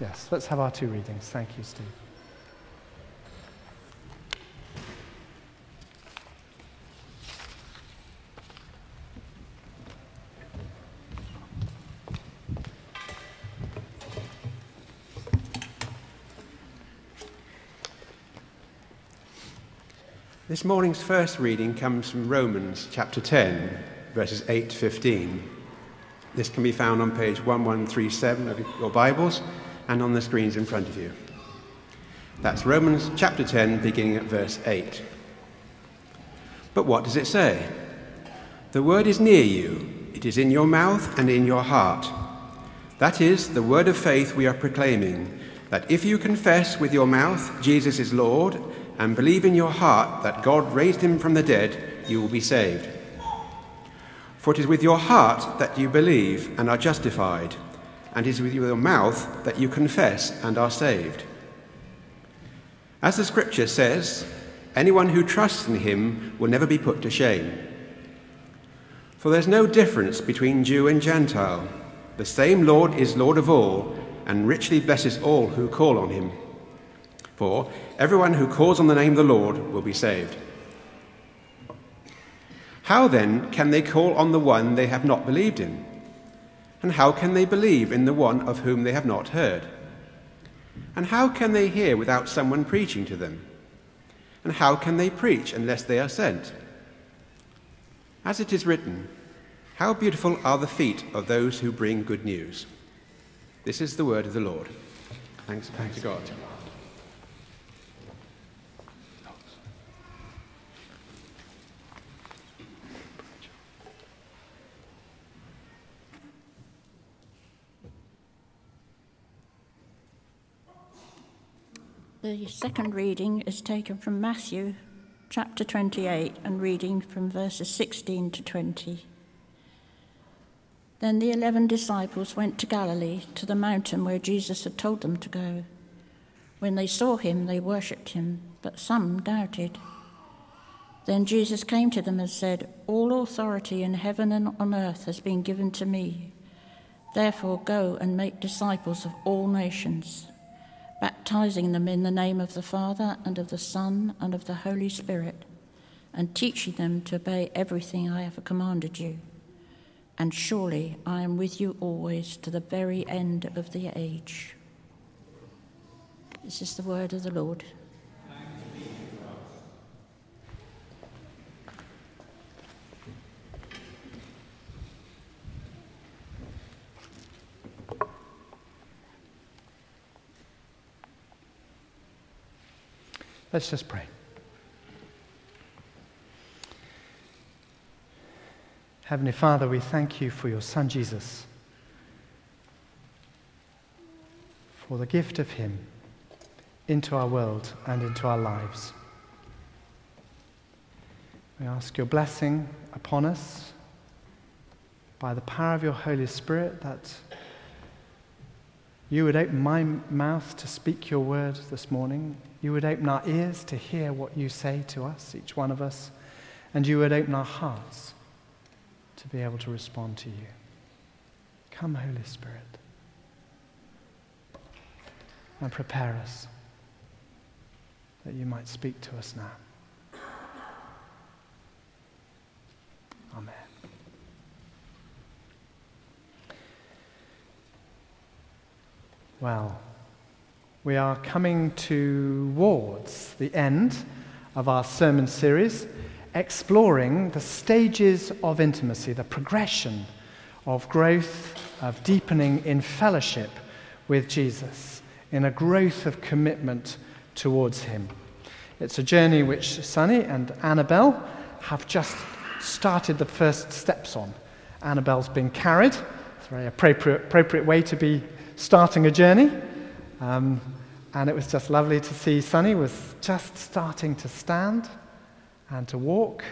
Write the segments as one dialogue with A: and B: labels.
A: Yes, let's have our two readings. Thank you, Steve.
B: This morning's first reading comes from Romans chapter 10, verses 8 to 15. This can be found on page 1137 of your Bibles and on the screens in front of you. That's Romans chapter 10, beginning at verse 8. But what does it say? The word is near you, it is in your mouth and in your heart. That is the word of faith we are proclaiming that if you confess with your mouth Jesus is Lord and believe in your heart that God raised him from the dead, you will be saved. For it is with your heart that you believe and are justified and it is with your mouth that you confess and are saved. As the scripture says, anyone who trusts in him will never be put to shame. For there's no difference between Jew and Gentile. The same Lord is Lord of all and richly blesses all who call on him. For everyone who calls on the name of the Lord will be saved. How then can they call on the one they have not believed in? And how can they believe in the one of whom they have not heard? And how can they hear without someone preaching to them? And how can they preach unless they are sent? As it is written, How beautiful are the feet of those who bring good news. This is the word of the Lord. Thanks, thanks to God.
C: The second reading is taken from Matthew chapter 28 and reading from verses 16 to 20. Then the eleven disciples went to Galilee, to the mountain where Jesus had told them to go. When they saw him, they worshipped him, but some doubted. Then Jesus came to them and said, All authority in heaven and on earth has been given to me. Therefore, go and make disciples of all nations baptizing them in the name of the Father and of the Son and of the Holy Spirit, and teaching them to obey everything I have commanded you. And surely I am with you always to the very end of the age. This is the word of the Lord.
A: Let's just pray. Heavenly Father, we thank you for your Son Jesus, for the gift of Him into our world and into our lives. We ask your blessing upon us by the power of your Holy Spirit that you would open my mouth to speak your word this morning you would open our ears to hear what you say to us, each one of us, and you would open our hearts to be able to respond to you. Come, Holy Spirit, and prepare us that you might speak to us now. Amen. Well, we are coming towards the end of our sermon series, exploring the stages of intimacy, the progression of growth, of deepening in fellowship with Jesus, in a growth of commitment towards Him. It's a journey which Sunny and Annabelle have just started the first steps on. Annabelle's been carried. It's a very appropriate, appropriate way to be starting a journey. Um, and it was just lovely to see Sunny was just starting to stand and to walk.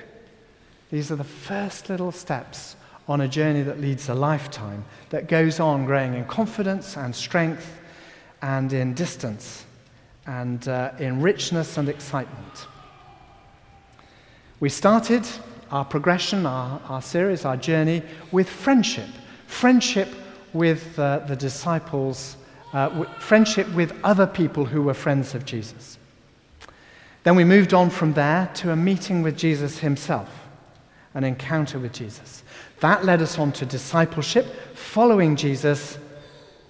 A: These are the first little steps on a journey that leads a lifetime, that goes on growing in confidence and strength and in distance and uh, in richness and excitement. We started our progression, our, our series, our journey with friendship. Friendship with uh, the disciples uh, friendship with other people who were friends of Jesus. Then we moved on from there to a meeting with Jesus himself, an encounter with Jesus. That led us on to discipleship, following Jesus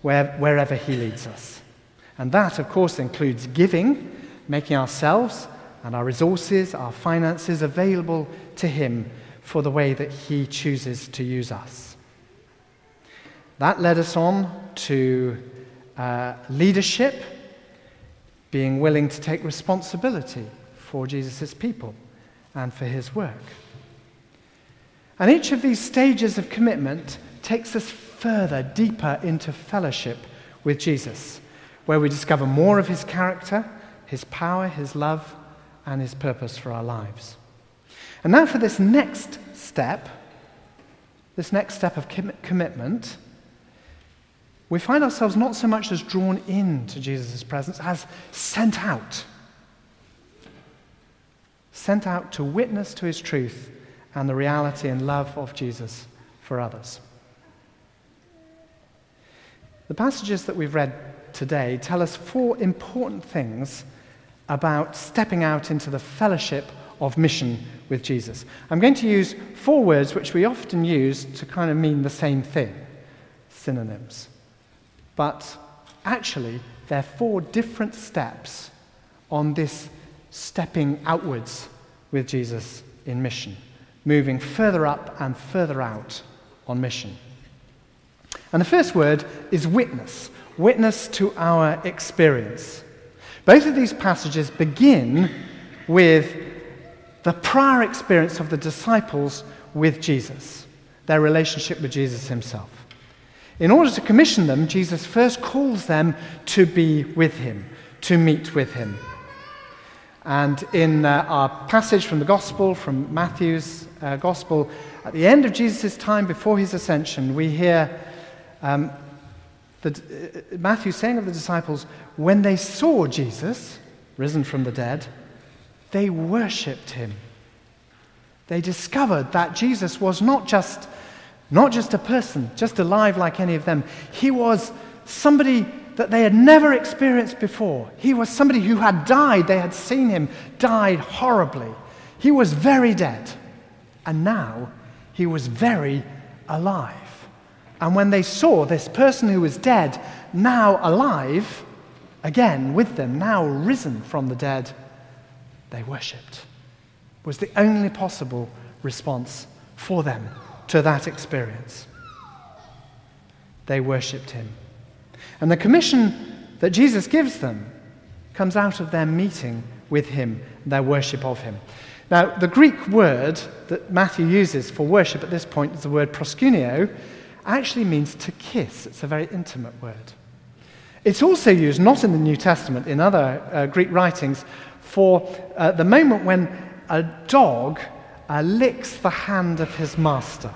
A: where, wherever he leads us. And that, of course, includes giving, making ourselves and our resources, our finances available to him for the way that he chooses to use us. That led us on to uh, leadership, being willing to take responsibility for Jesus' people and for his work. And each of these stages of commitment takes us further, deeper into fellowship with Jesus, where we discover more of his character, his power, his love, and his purpose for our lives. And now for this next step, this next step of com- commitment, we find ourselves not so much as drawn into Jesus' presence as sent out. Sent out to witness to his truth and the reality and love of Jesus for others. The passages that we've read today tell us four important things about stepping out into the fellowship of mission with Jesus. I'm going to use four words which we often use to kind of mean the same thing synonyms. But actually, they're four different steps on this stepping outwards with Jesus in mission, moving further up and further out on mission. And the first word is witness witness to our experience. Both of these passages begin with the prior experience of the disciples with Jesus, their relationship with Jesus himself. In order to commission them, Jesus first calls them to be with him, to meet with him. And in uh, our passage from the Gospel, from Matthew's uh, Gospel, at the end of Jesus' time before his ascension, we hear um, the, uh, Matthew saying of the disciples, when they saw Jesus risen from the dead, they worshipped him. They discovered that Jesus was not just, not just a person, just alive like any of them. He was somebody that they had never experienced before. He was somebody who had died. They had seen him died horribly. He was very dead. And now he was very alive. And when they saw this person who was dead now alive, again with them, now risen from the dead, they worshipped. Was the only possible response for them to that experience. They worshipped him. And the commission that Jesus gives them comes out of their meeting with him, their worship of him. Now, the Greek word that Matthew uses for worship at this point is the word proskuneo, actually means to kiss. It's a very intimate word. It's also used, not in the New Testament, in other uh, Greek writings, for uh, the moment when a dog uh, licks the hand of his master.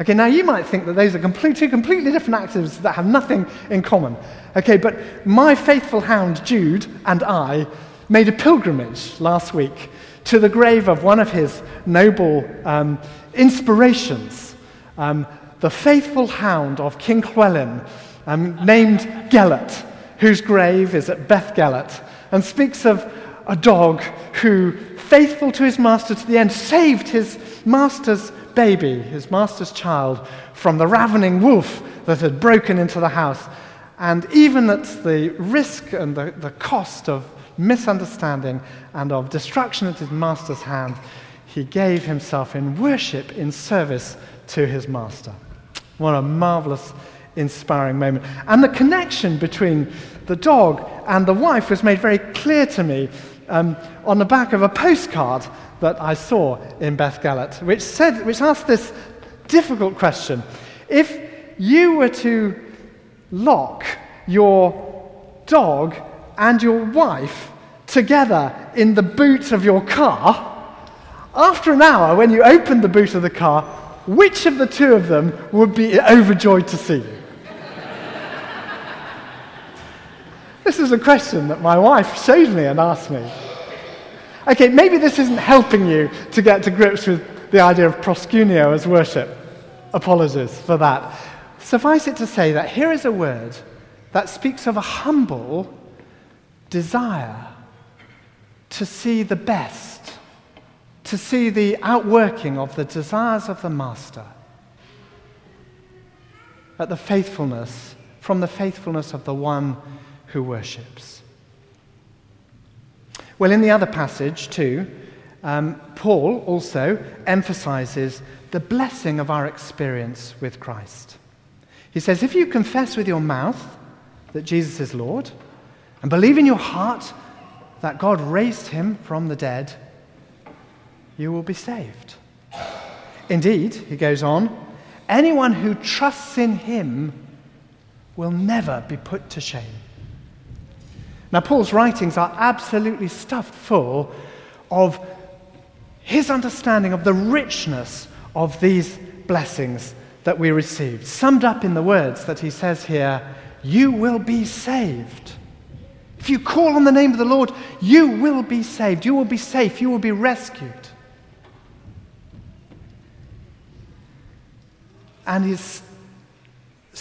A: Okay, now you might think that those are complete, two completely different actions that have nothing in common. Okay, but my faithful hound Jude and I made a pilgrimage last week to the grave of one of his noble um, inspirations, um, the faithful hound of King Llewellyn, um, named Gelert, whose grave is at Beddgelert, and speaks of a dog who, faithful to his master to the end, saved his master's baby, his master's child, from the ravening wolf that had broken into the house. And even at the risk and the, the cost of misunderstanding and of destruction at his master's hand, he gave himself in worship, in service to his master. What a marvelous, inspiring moment. And the connection between the dog and the wife was made very clear to me um, on the back of a postcard that I saw in Beddgelert, which, said, which asked this difficult question. If you were to lock your dog and your wife together in the boot of your car, after an hour, when you opened the boot of the car, which of the two of them would be overjoyed to see you? This is a question that my wife showed me and asked me. Okay, maybe this isn't helping you to get to grips with the idea of proskuneo as worship. Apologies for that. Suffice it to say that here is a word that speaks of a humble desire to see the best, to see the outworking of the desires of the Master at the faithfulness, from the faithfulness of the one who worships. Well, in the other passage, too, um, Paul also emphasizes the blessing of our experience with Christ. He says, If you confess with your mouth that Jesus is Lord and believe in your heart that God raised him from the dead, you will be saved. Indeed, he goes on, anyone who trusts in him will never be put to shame. Now, Paul's writings are absolutely stuffed full of his understanding of the richness of these blessings that we received, summed up in the words that he says here You will be saved. If you call on the name of the Lord, you will be saved. You will be safe. You will be rescued. And he's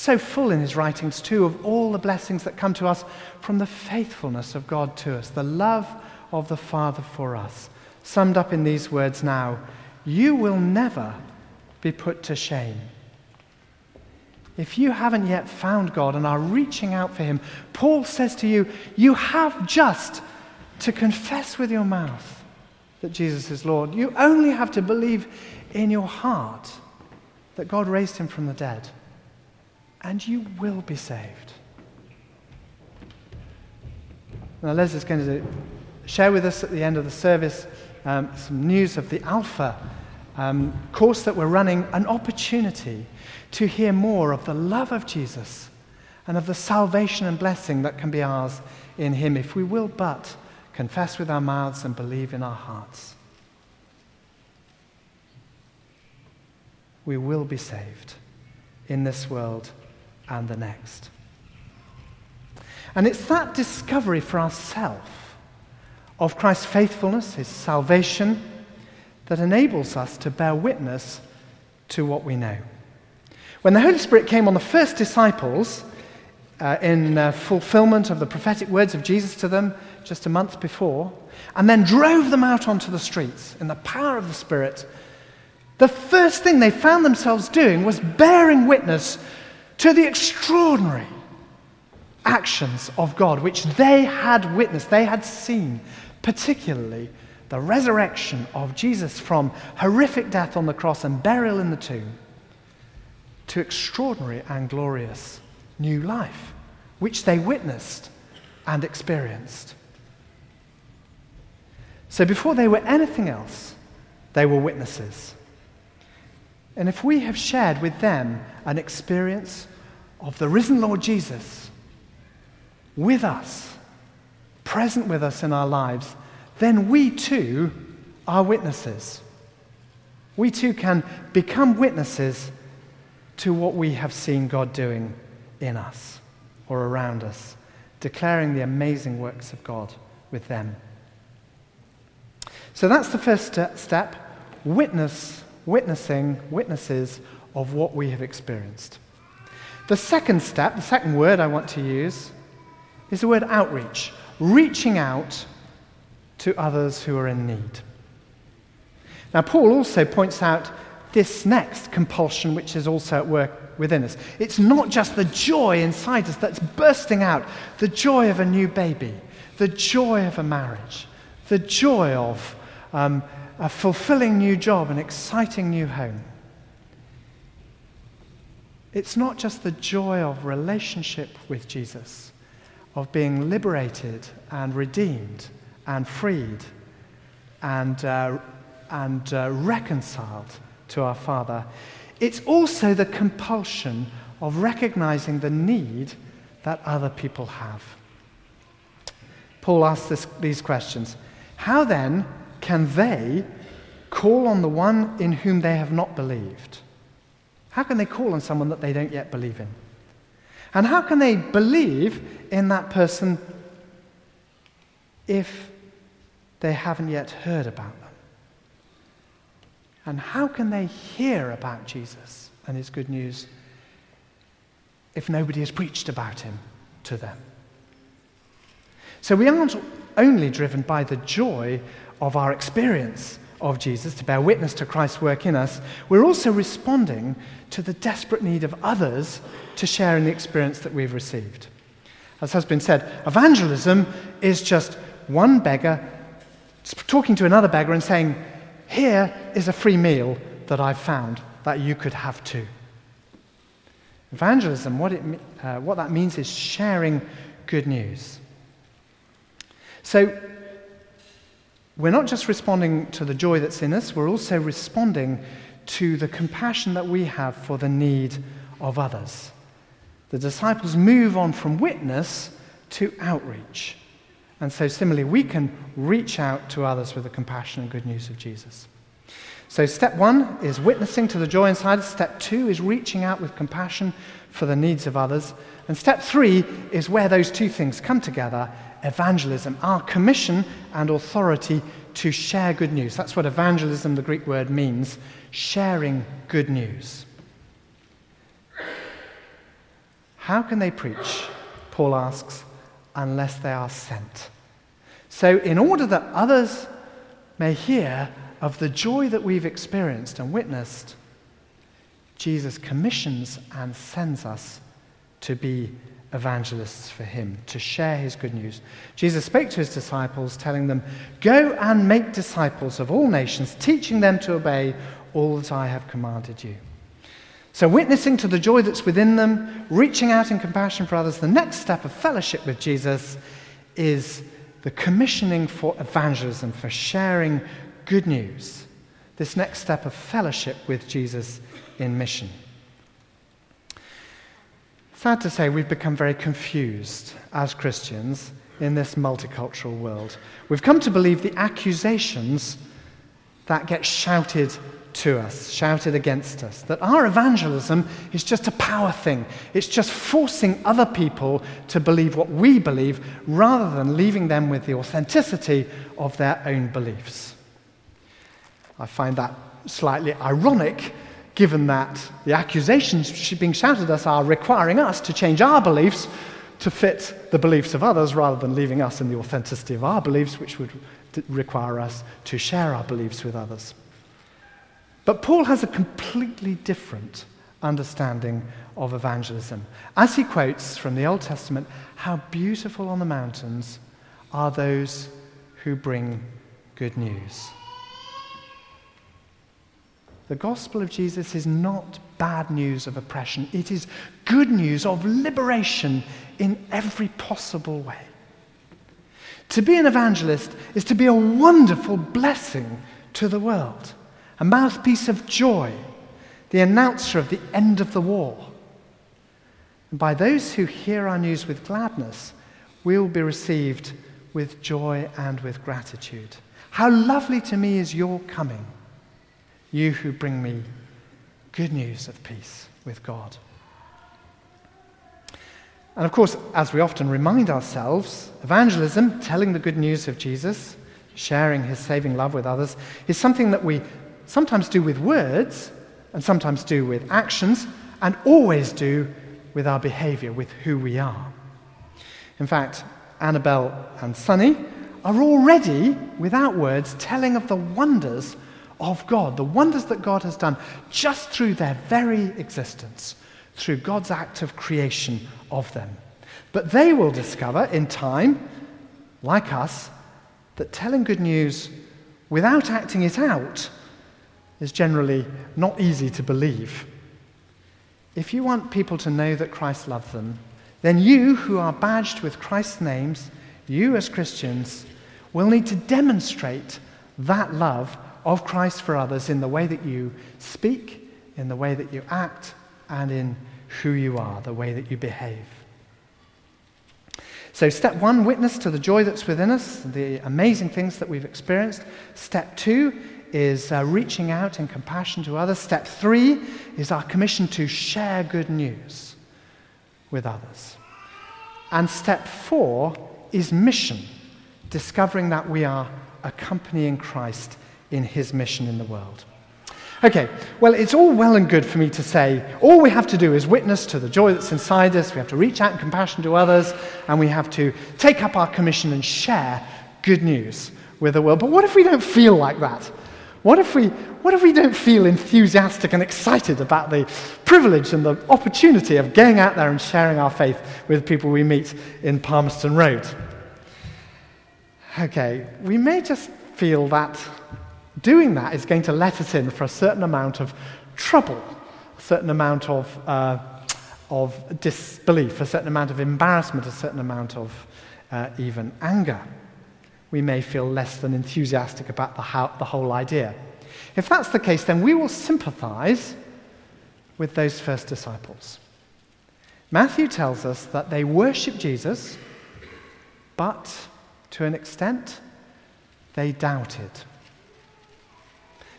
A: so full in his writings, too, of all the blessings that come to us from the faithfulness of God to us, the love of the Father for us. Summed up in these words now You will never be put to shame. If you haven't yet found God and are reaching out for Him, Paul says to you, you have just to confess with your mouth that Jesus is Lord. You only have to believe in your heart that God raised Him from the dead, and you will be saved. Now, Les is going to share with us at the end of the service um, some news of the Alpha um, course that we're running, an opportunity to hear more of the love of Jesus and of the salvation and blessing that can be ours in Him if we will but confess with our mouths and believe in our hearts. We will be saved in this world and the next. And it's that discovery for ourselves of Christ's faithfulness, His salvation, that enables us to bear witness to what we know. When the Holy Spirit came on the first disciples, uh, in uh, fulfillment of the prophetic words of Jesus to them just a month before, and then drove them out onto the streets in the power of the Spirit, the first thing they found themselves doing was bearing witness to the extraordinary actions of God, which they had witnessed, they had seen, particularly the resurrection of Jesus from horrific death on the cross and burial in the tomb to extraordinary and glorious new life, which they witnessed and experienced. So before they were anything else, they were witnesses. And if we have shared with them an experience of the risen Lord Jesus with us, present with us in our lives, then we too are witnesses. We too can become witnesses to what we have seen God doing in us or around us, declaring the amazing works of God with them. So that's the first step witness, witnessing, witnesses of what we have experienced. The second step, the second word I want to use, is the word outreach, reaching out to others who are in need. Now, Paul also points out this next compulsion, which is also at work within us. It's not just the joy inside us that's bursting out, the joy of a new baby, the joy of a marriage, the joy of um, a fulfilling new job, an exciting new home. It's not just the joy of relationship with Jesus, of being liberated and redeemed and freed and, uh, and uh, reconciled to our Father. It's also the compulsion of recognizing the need that other people have. Paul asks this, these questions How then can they call on the one in whom they have not believed? How can they call on someone that they don't yet believe in? And how can they believe in that person if they haven't yet heard about them? And how can they hear about Jesus and his good news if nobody has preached about him to them. So we aren't only driven by the joy of our experience of Jesus to bear witness to Christ's work in us, we're also responding to the desperate need of others to share in the experience that we've received. As has been said, evangelism is just one beggar talking to another beggar and saying, Here is a free meal that I've found that you could have too. Evangelism, what, it, uh, what that means is sharing good news. So, we're not just responding to the joy that's in us, we're also responding to the compassion that we have for the need of others. The disciples move on from witness to outreach. And so, similarly, we can reach out to others with the compassion and good news of Jesus. So, step one is witnessing to the joy inside. Step two is reaching out with compassion for the needs of others. And step three is where those two things come together evangelism, our commission and authority to share good news. That's what evangelism, the Greek word, means sharing good news. How can they preach, Paul asks, unless they are sent? So, in order that others may hear of the joy that we've experienced and witnessed, Jesus commissions and sends us to be evangelists for him, to share his good news. Jesus spoke to his disciples, telling them, Go and make disciples of all nations, teaching them to obey all that I have commanded you. So, witnessing to the joy that's within them, reaching out in compassion for others, the next step of fellowship with Jesus is the commissioning for evangelism, for sharing good news. This next step of fellowship with Jesus in mission. Sad to say, we've become very confused as Christians in this multicultural world. We've come to believe the accusations that get shouted to us, shouted against us, that our evangelism is just a power thing. It's just forcing other people to believe what we believe rather than leaving them with the authenticity of their own beliefs. I find that slightly ironic given that the accusations being shouted at us are requiring us to change our beliefs to fit the beliefs of others rather than leaving us in the authenticity of our beliefs, which would require us to share our beliefs with others. But Paul has a completely different understanding of evangelism. As he quotes from the Old Testament, how beautiful on the mountains are those who bring good news. The gospel of Jesus is not bad news of oppression, it is good news of liberation in every possible way. To be an evangelist is to be a wonderful blessing to the world, a mouthpiece of joy, the announcer of the end of the war. And by those who hear our news with gladness, we will be received with joy and with gratitude. How lovely to me is your coming you who bring me good news of peace with God. And of course, as we often remind ourselves, evangelism, telling the good news of Jesus, sharing his saving love with others, is something that we sometimes do with words and sometimes do with actions and always do with our behavior, with who we are. In fact, Annabelle and Sonny are already, without words, telling of the wonders of God, the wonders that God has done just through their very existence, through God's act of creation of them. But they will discover in time, like us, that telling good news without acting it out is generally not easy to believe. If you want people to know that Christ loved them, then you who are badged with Christ's names, you as Christians, will need to demonstrate that love of Christ for others in the way that you speak, in the way that you act, and in who you are, the way that you behave. So, step one, witness to the joy that's within us, the amazing things that we've experienced. Step two is uh, reaching out in compassion to others. Step three is our commission to share good news with others. And step four is mission, discovering that we are accompanying Christ in his mission in the world. Okay, well, it's all well and good for me to say all we have to do is witness to the joy that's inside us, we have to reach out in compassion to others, and we have to take up our commission and share good news with the world. But what if we don't feel like that? What if we, what if we don't feel enthusiastic and excited about the privilege and the opportunity of going out there and sharing our faith with people we meet in Palmerston Road? Okay, we may just feel that doing that is going to let us in for a certain amount of trouble, a certain amount of, uh, of disbelief, a certain amount of embarrassment, a certain amount of uh, even anger. We may feel less than enthusiastic about the, how, the whole idea. If that's the case, then we will sympathize with those first disciples. Matthew tells us that they worship Jesus, but to an extent, they doubted.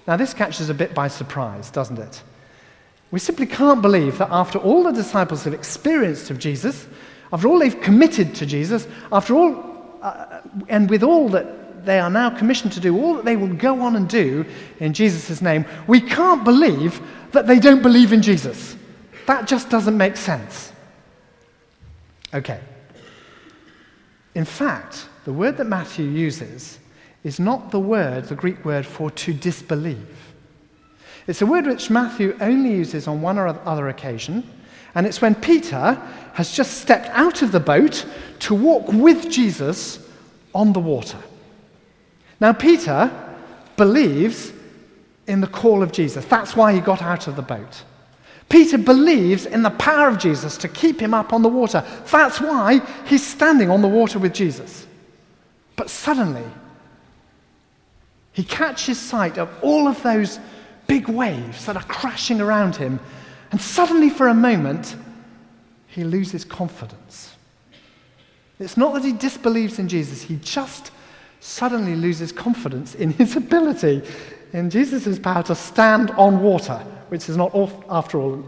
A: Now, this catches a bit by surprise, doesn't it? We simply can't believe that after all the disciples have experienced of Jesus, after all they've committed to Jesus, after all, uh, and with all that they are now commissioned to do, all that they will go on and do in Jesus' name, we can't believe that they don't believe in Jesus. That just doesn't make sense. Okay. In fact, the word that Matthew uses is not the word, the Greek word for to disbelieve. It's a word which Matthew only uses on one or other occasion, and it's when Peter has just stepped out of the boat to walk with Jesus on the water. Now, Peter believes in the call of Jesus. That's why he got out of the boat. Peter believes in the power of Jesus to keep him up on the water. That's why he's standing on the water with Jesus. But suddenly, he catches sight of all of those big waves that are crashing around him, and suddenly, for a moment, he loses confidence. It's not that he disbelieves in Jesus, he just suddenly loses confidence in his ability, in Jesus' power to stand on water, which is not, after all,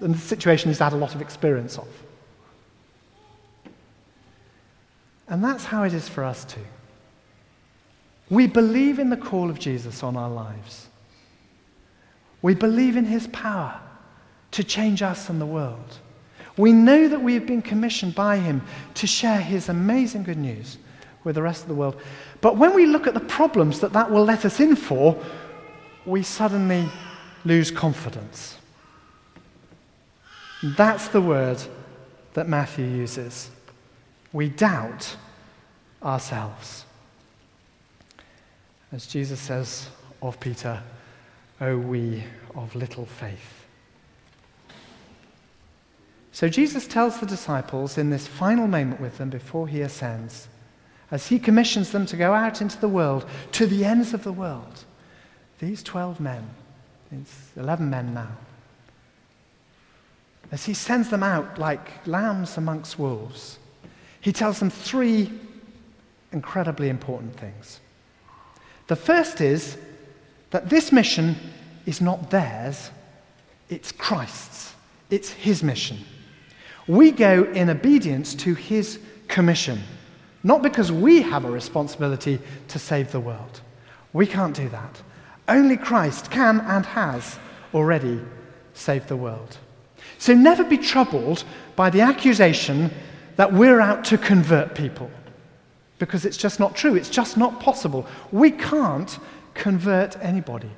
A: the situation he's had a lot of experience of. And that's how it is for us too. We believe in the call of Jesus on our lives. We believe in his power to change us and the world. We know that we have been commissioned by him to share his amazing good news with the rest of the world. But when we look at the problems that that will let us in for, we suddenly lose confidence. That's the word that Matthew uses. We doubt ourselves. As Jesus says of Peter, O we of little faith. So Jesus tells the disciples in this final moment with them before he ascends, as he commissions them to go out into the world, to the ends of the world, these 12 men, it's 11 men now, as he sends them out like lambs amongst wolves, he tells them three incredibly important things. The first is that this mission is not theirs, it's Christ's. It's his mission. We go in obedience to his commission, not because we have a responsibility to save the world. We can't do that. Only Christ can and has already saved the world. So never be troubled by the accusation that we're out to convert people because it's just not true. It's just not possible. We can't convert anybody.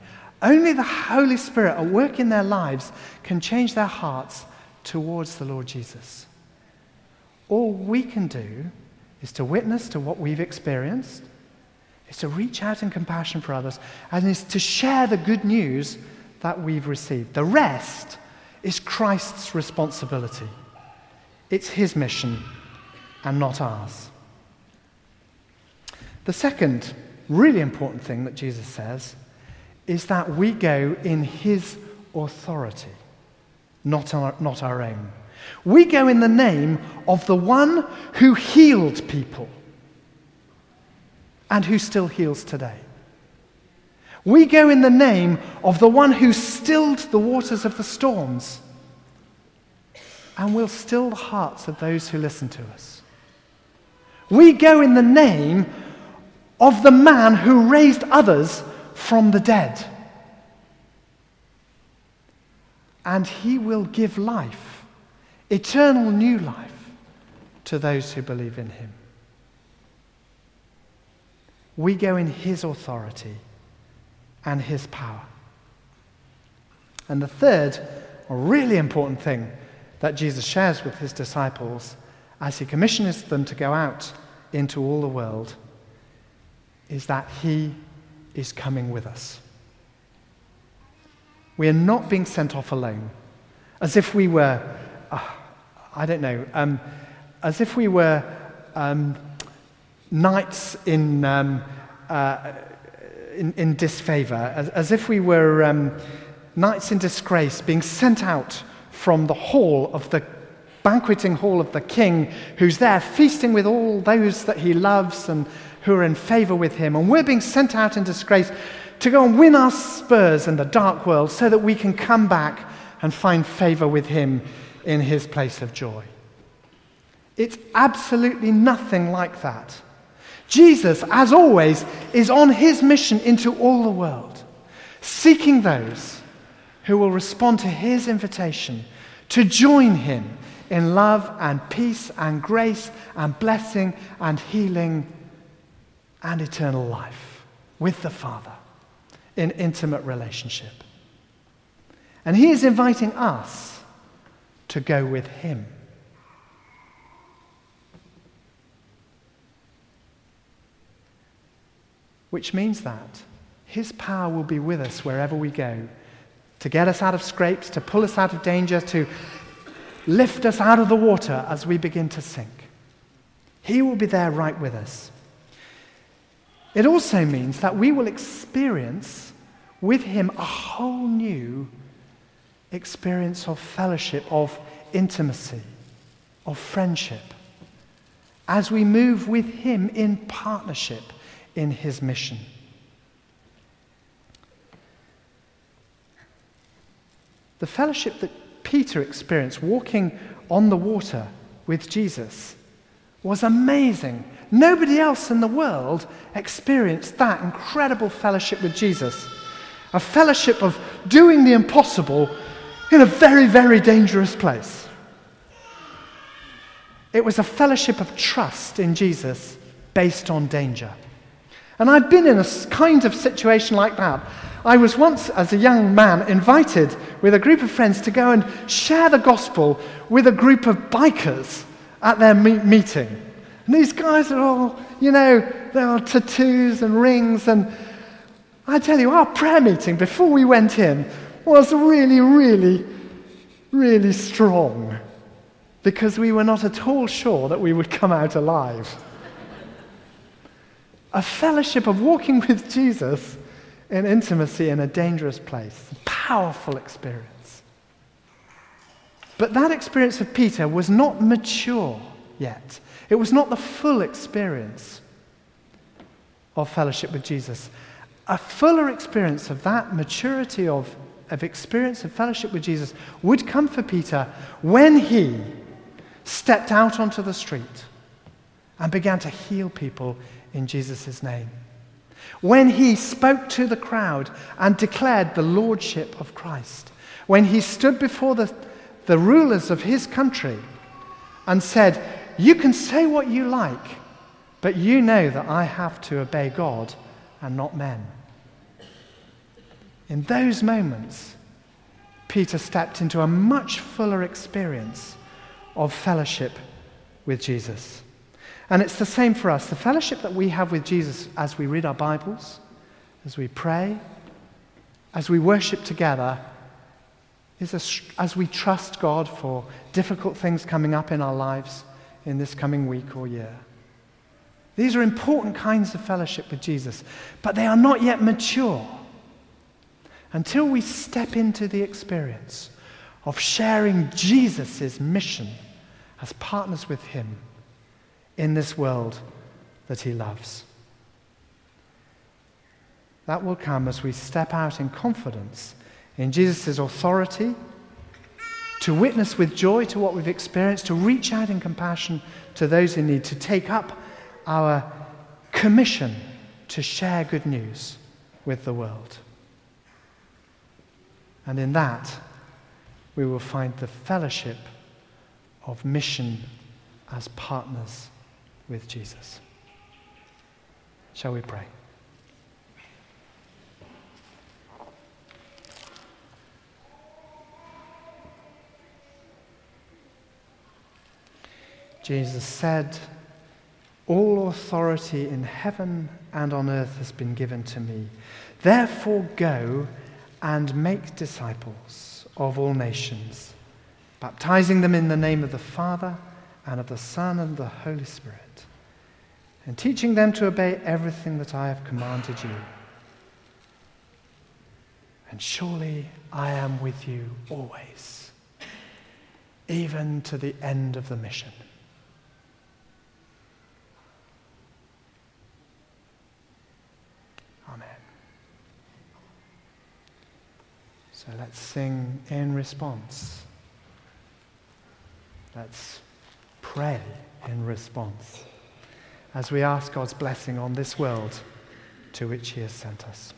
A: Only the Holy Spirit at work in their lives can change their hearts towards the Lord Jesus. All we can do is to witness to what we've experienced, is to reach out in compassion for others, and is to share the good news that we've received. The rest is Christ's responsibility. It's his mission and not ours. The second really important thing that Jesus says is that we go in his authority, not our, not our own. We go in the name of the one who healed people and who still heals today. We go in the name of the one who stilled the waters of the storms and will still the hearts of those who listen to us. We go in the name of the man who raised others from the dead. and he will give life, eternal new life, to those who believe in him. We go in his authority and his power. And the third, really important thing that Jesus shares with his disciples as he commissions them to go out into all the world is that he is coming with us. We are not being sent off alone, as if we were, uh, I don't know, um, as if we were um, knights in, um, uh, in, in, disfavor, as, as, if we were um, knights in disgrace being sent out from the hall of the banqueting hall of the king, who's there feasting with all those that he loves and who are in favor with him. And we're being sent out in disgrace to go and win our spurs in the dark world so that we can come back and find favor with Him in His place of joy. It's absolutely nothing like that. Jesus, as always, is on His mission into all the world, seeking those who will respond to His invitation to join Him in love and peace and grace and blessing and healing and eternal life with the Father in intimate relationship. And he is inviting us to go with him. Which means that his power will be with us wherever we go to get us out of scrapes, to pull us out of danger, to lift us out of the water as we begin to sink. He will be there right with us. It also means that we will experience with Him a whole new experience of fellowship, of intimacy, of friendship, as we move with Him in partnership in His mission. The fellowship that Peter experienced walking on the water with Jesus was amazing. Nobody else in the world experienced that incredible fellowship with Jesus. A fellowship of doing the impossible in a very, very dangerous place. It was a fellowship of trust in Jesus based on danger. And I've been in a kind of situation like that. I was once, as a young man, invited with a group of friends to go and share the gospel with a group of bikers at their me- meeting. And these guys are all, you know, there are tattoos and rings. And I tell you, our prayer meeting before we went in was really, really, really strong because we were not at all sure that we would come out alive. a fellowship of walking with Jesus in intimacy in a dangerous place. Powerful experience. But that experience of Peter was not mature yet. It was not the full experience of fellowship with Jesus. A fuller experience of that maturity of, of experience of fellowship with Jesus would come for Peter when he stepped out onto the street and began to heal people in Jesus' name. When he spoke to the crowd and declared the lordship of Christ. When he stood before the, the rulers of his country and said, You can say what you like, but you know that I have to obey God and not men. In those moments, Peter stepped into a much fuller experience of fellowship with Jesus. And it's the same for us. The fellowship that we have with Jesus as we read our Bibles, as we pray, as we worship together, is a, as we trust God for difficult things coming up in our lives in this coming week or year. These are important kinds of fellowship with Jesus, but they are not yet mature until we step into the experience of sharing Jesus' mission as partners with Him in this world that He loves. That will come as we step out in confidence in Jesus' authority to witness with joy to what we've experienced, to reach out in compassion to those in need, to take up our commission to share good news with the world. And in that, we will find the fellowship of mission as partners with Jesus. Shall we pray? Jesus said, All authority in heaven and on earth has been given to me. Therefore, go and make disciples of all nations, baptizing them in the name of the Father and of the Son and the Holy Spirit, and teaching them to obey everything that I have commanded you. And surely I am with you always, even to the end of the mission. So let's sing in response. Let's pray in response as we ask God's blessing on this world to which He has sent us.